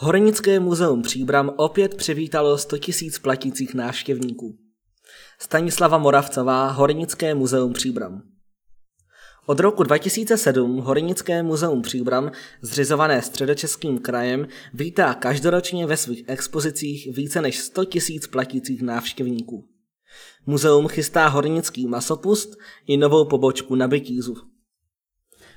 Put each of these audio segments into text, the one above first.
Hornické muzeum Příbram opět přivítalo 100 000 platících návštěvníků. Stanislava Moravcová, Hornické muzeum Příbram. Od roku 2007 Hornické muzeum Příbram, zřizované středočeským krajem, vítá každoročně ve svých expozicích více než 100 000 platících návštěvníků. Muzeum chystá hornický masopust i novou pobočku na Bytízu.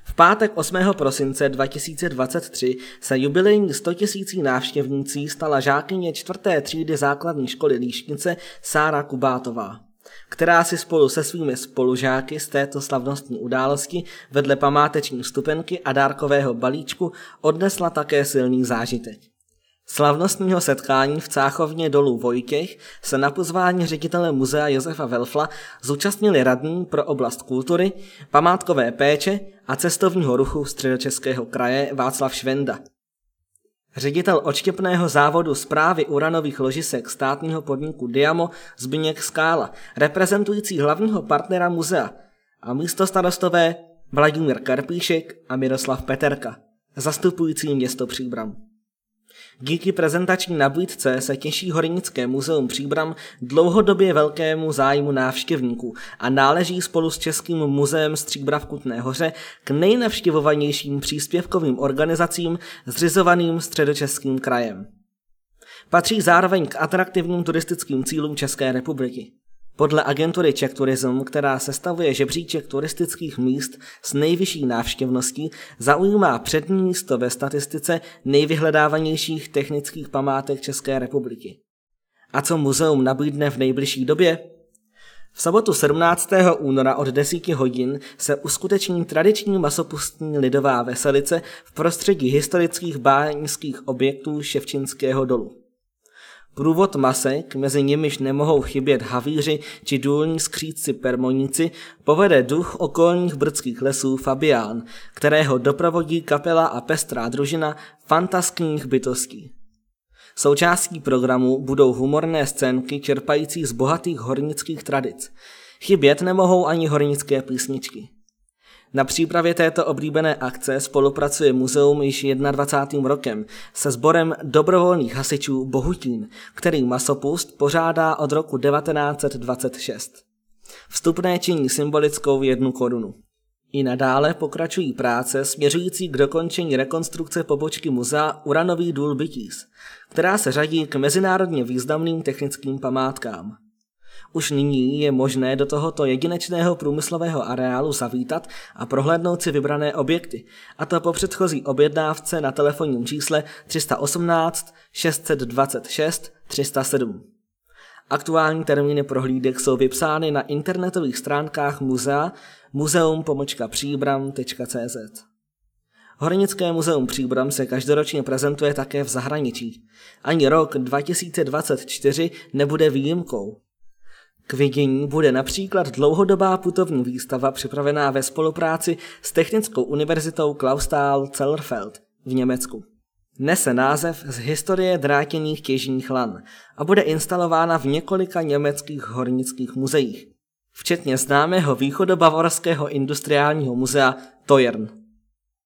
V pátek 8. prosince 2023 se jubilejní 100 tisící návštěvnící stala žákyně čtvrté třídy základní školy Líšnice Sára Kubátová která si spolu se svými spolužáky z této slavnostní události vedle památeční stupenky a dárkového balíčku odnesla také silný zážitek. Slavnostního setkání v Cáchovně dolů Vojtěch se na pozvání ředitele muzea Josefa Velfla zúčastnili radní pro oblast kultury, památkové péče a cestovního ruchu středočeského kraje Václav Švenda. Ředitel odštěpného závodu zprávy uranových ložisek státního podniku Diamo Zbigněk Skála, reprezentující hlavního partnera muzea a místo starostové Vladimír Karpíšek a Miroslav Peterka, zastupující město Příbram. Díky prezentační nabídce se těší Hornické muzeum Příbram dlouhodobě velkému zájmu návštěvníků a náleží spolu s Českým muzeem Stříbra v Kutné hoře k nejnavštěvovanějším příspěvkovým organizacím zřizovaným středočeským krajem. Patří zároveň k atraktivním turistickým cílům České republiky. Podle agentury Czech Tourism, která sestavuje žebříček turistických míst s nejvyšší návštěvností, zaujímá přední místo ve statistice nejvyhledávanějších technických památek České republiky. A co muzeum nabídne v nejbližší době? V sobotu 17. února od 10 hodin se uskuteční tradiční masopustní lidová veselice v prostředí historických báňských objektů Ševčinského dolu. Průvod masek, mezi nimiž nemohou chybět havíři či důlní skřídci permoníci, povede duch okolních brdských lesů Fabián, kterého doprovodí kapela a pestrá družina fantaskních bytostí. Součástí programu budou humorné scénky čerpající z bohatých hornických tradic. Chybět nemohou ani hornické písničky. Na přípravě této oblíbené akce spolupracuje muzeum již 21. rokem se sborem dobrovolných hasičů Bohutín, který masopust pořádá od roku 1926. Vstupné činí symbolickou jednu korunu. I nadále pokračují práce směřující k dokončení rekonstrukce pobočky muzea Uranový důl Bytíz, která se řadí k mezinárodně významným technickým památkám. Už nyní je možné do tohoto jedinečného průmyslového areálu zavítat a prohlédnout si vybrané objekty, a to po předchozí objednávce na telefonním čísle 318 626 307. Aktuální termíny prohlídek jsou vypsány na internetových stránkách muzea muzeum-příbram.cz. Hornické muzeum Příbram se každoročně prezentuje také v zahraničí. Ani rok 2024 nebude výjimkou. K vidění bude například dlouhodobá putovní výstava připravená ve spolupráci s Technickou univerzitou Klausthal Zellerfeld v Německu. Nese název z historie drátěných těžních lan a bude instalována v několika německých hornických muzeích, včetně známého východobavorského industriálního muzea Toyern.